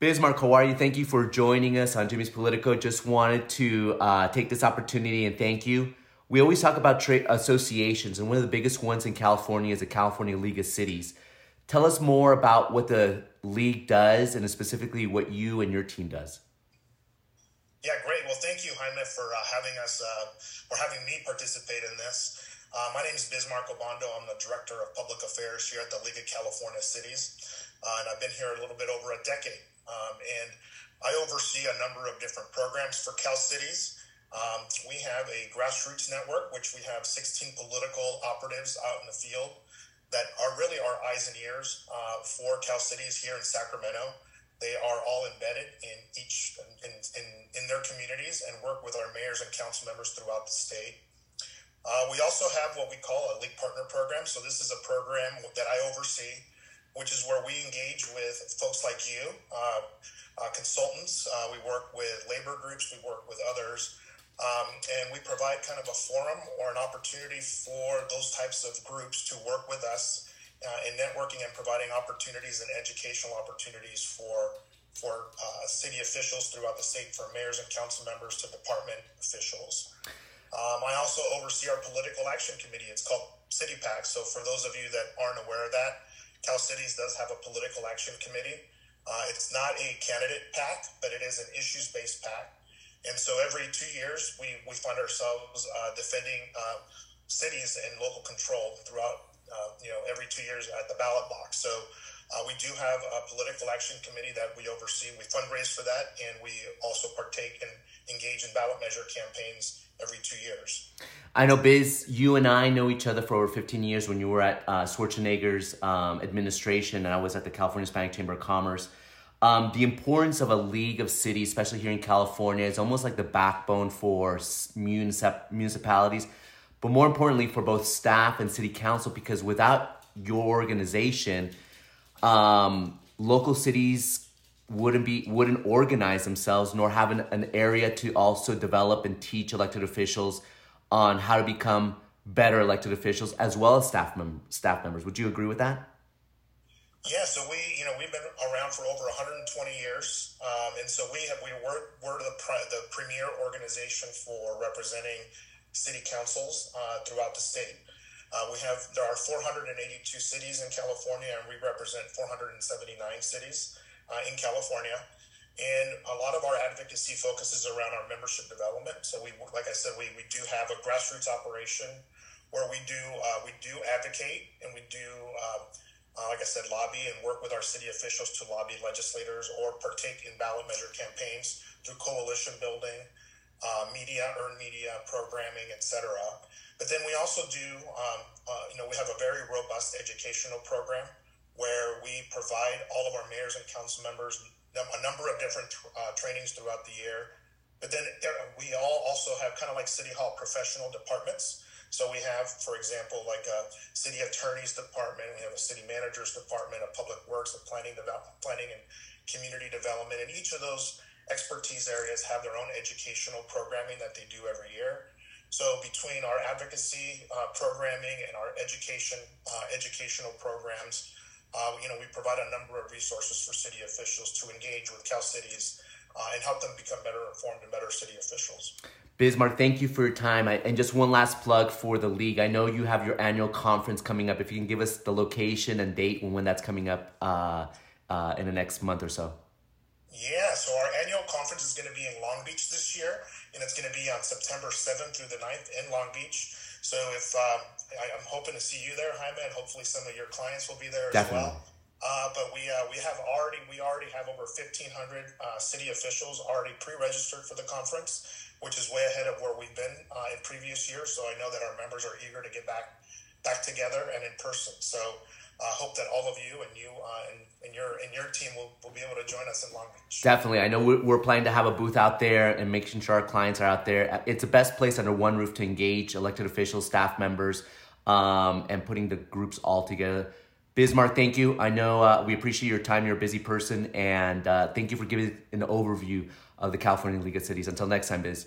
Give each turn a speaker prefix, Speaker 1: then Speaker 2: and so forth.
Speaker 1: Bismarck, how? Thank you for joining us on Jimmy's Politico. Just wanted to uh, take this opportunity and thank you. We always talk about trade associations, and one of the biggest ones in California is the California League of Cities. Tell us more about what the league does, and specifically what you and your team does.
Speaker 2: Yeah, great. Well, thank you, Jaime, for uh, having us uh, or having me participate in this. Uh, my name is Bismarck Obando. I'm the Director of Public Affairs here at the League of California Cities, uh, and I've been here a little bit over a decade. Um, and I oversee a number of different programs for Cal Cities. Um, we have a grassroots network, which we have 16 political operatives out in the field that are really our eyes and ears uh, for Cal Cities here in Sacramento. They are all embedded in each in, in, in their communities and work with our mayors and council members throughout the state. Uh, we also have what we call a league partner program. So this is a program that I oversee which is where we engage with folks like you, uh, uh, consultants. Uh, we work with labor groups, we work with others, um, and we provide kind of a forum or an opportunity for those types of groups to work with us uh, in networking and providing opportunities and educational opportunities for for uh, city officials throughout the state, for mayors and council members to department officials. Um, I also oversee our political action committee. It's called City PAC. So for those of you that aren't aware of that, Cal Cities does have a political action committee. Uh, it's not a candidate PAC, but it is an issues based PAC. And so every two years, we, we find ourselves uh, defending uh, cities and local control throughout, uh, you know, every two years at the ballot box. So uh, we do have a political action committee that we oversee. We fundraise for that, and we also partake and engage in ballot measure campaigns every two years.
Speaker 1: I know, Biz, you and I know each other for over 15 years when you were at uh, Schwarzenegger's um, administration and I was at the California Hispanic Chamber of Commerce. Um, the importance of a league of cities, especially here in California, is almost like the backbone for municip- municipalities, but more importantly for both staff and city council, because without your organization, um, local cities wouldn't be wouldn't organize themselves nor have an, an area to also develop and teach elected officials on how to become better elected officials as well as staff mem- staff members. Would you agree with that?
Speaker 2: Yeah, so we, you know, we've been around for over 120 years, um, and so we have we were we're the pre- the premier organization for representing city councils uh, throughout the state. Uh, we have there are 482 cities in California, and we represent 479 cities uh, in California. And a lot of our advocacy focuses around our membership development. So we, like I said, we, we do have a grassroots operation where we do uh, we do advocate and we do, uh, uh, like I said, lobby and work with our city officials to lobby legislators or partake in ballot measure campaigns through coalition building, uh, media, earned media programming, etc. But then we also do, um, uh, you know, we have a very robust educational program where we provide all of our mayors and council members a number of different uh, trainings throughout the year. But then we all also have kind of like City Hall professional departments. So we have, for example, like a city attorney's department, we have a city manager's department, a public works, a planning, develop, planning and community development. And each of those expertise areas have their own educational programming that they do every year. So between our advocacy uh, programming and our education uh, educational programs, uh, you know, we provide a number of resources for city officials to engage with Cal Cities uh, and help them become better informed and better city officials.
Speaker 1: Bismarck, thank you for your time. I, and just one last plug for the league. I know you have your annual conference coming up. If you can give us the location and date and when that's coming up uh, uh in the next month or so.
Speaker 2: Yeah, so our annual conference is going to be in Long Beach this year, and it's going to be on September 7th through the 9th in Long Beach. So if um, I, am hoping to see you there, Jaime, and hopefully some of your clients will be there
Speaker 1: Definitely.
Speaker 2: as well. Uh, but we uh, we have already we already have over 1,500 uh, city officials already pre-registered for the conference, which is way ahead of where we've been uh, in previous years. So I know that our members are eager to get back back together and in person. So I uh, hope that all of you and you uh, and, and your and your team will, will be able to join us in Long Beach.
Speaker 1: Definitely, I know we're, planning to have a booth out there and making sure our clients are out there. It's the best place under one roof to engage elected officials, staff members um, and putting the groups all together. Bismarck, thank you. I know uh, we appreciate your time. You're a busy person, and uh, thank you for giving an overview of the California League of Cities. Until next time, Biz.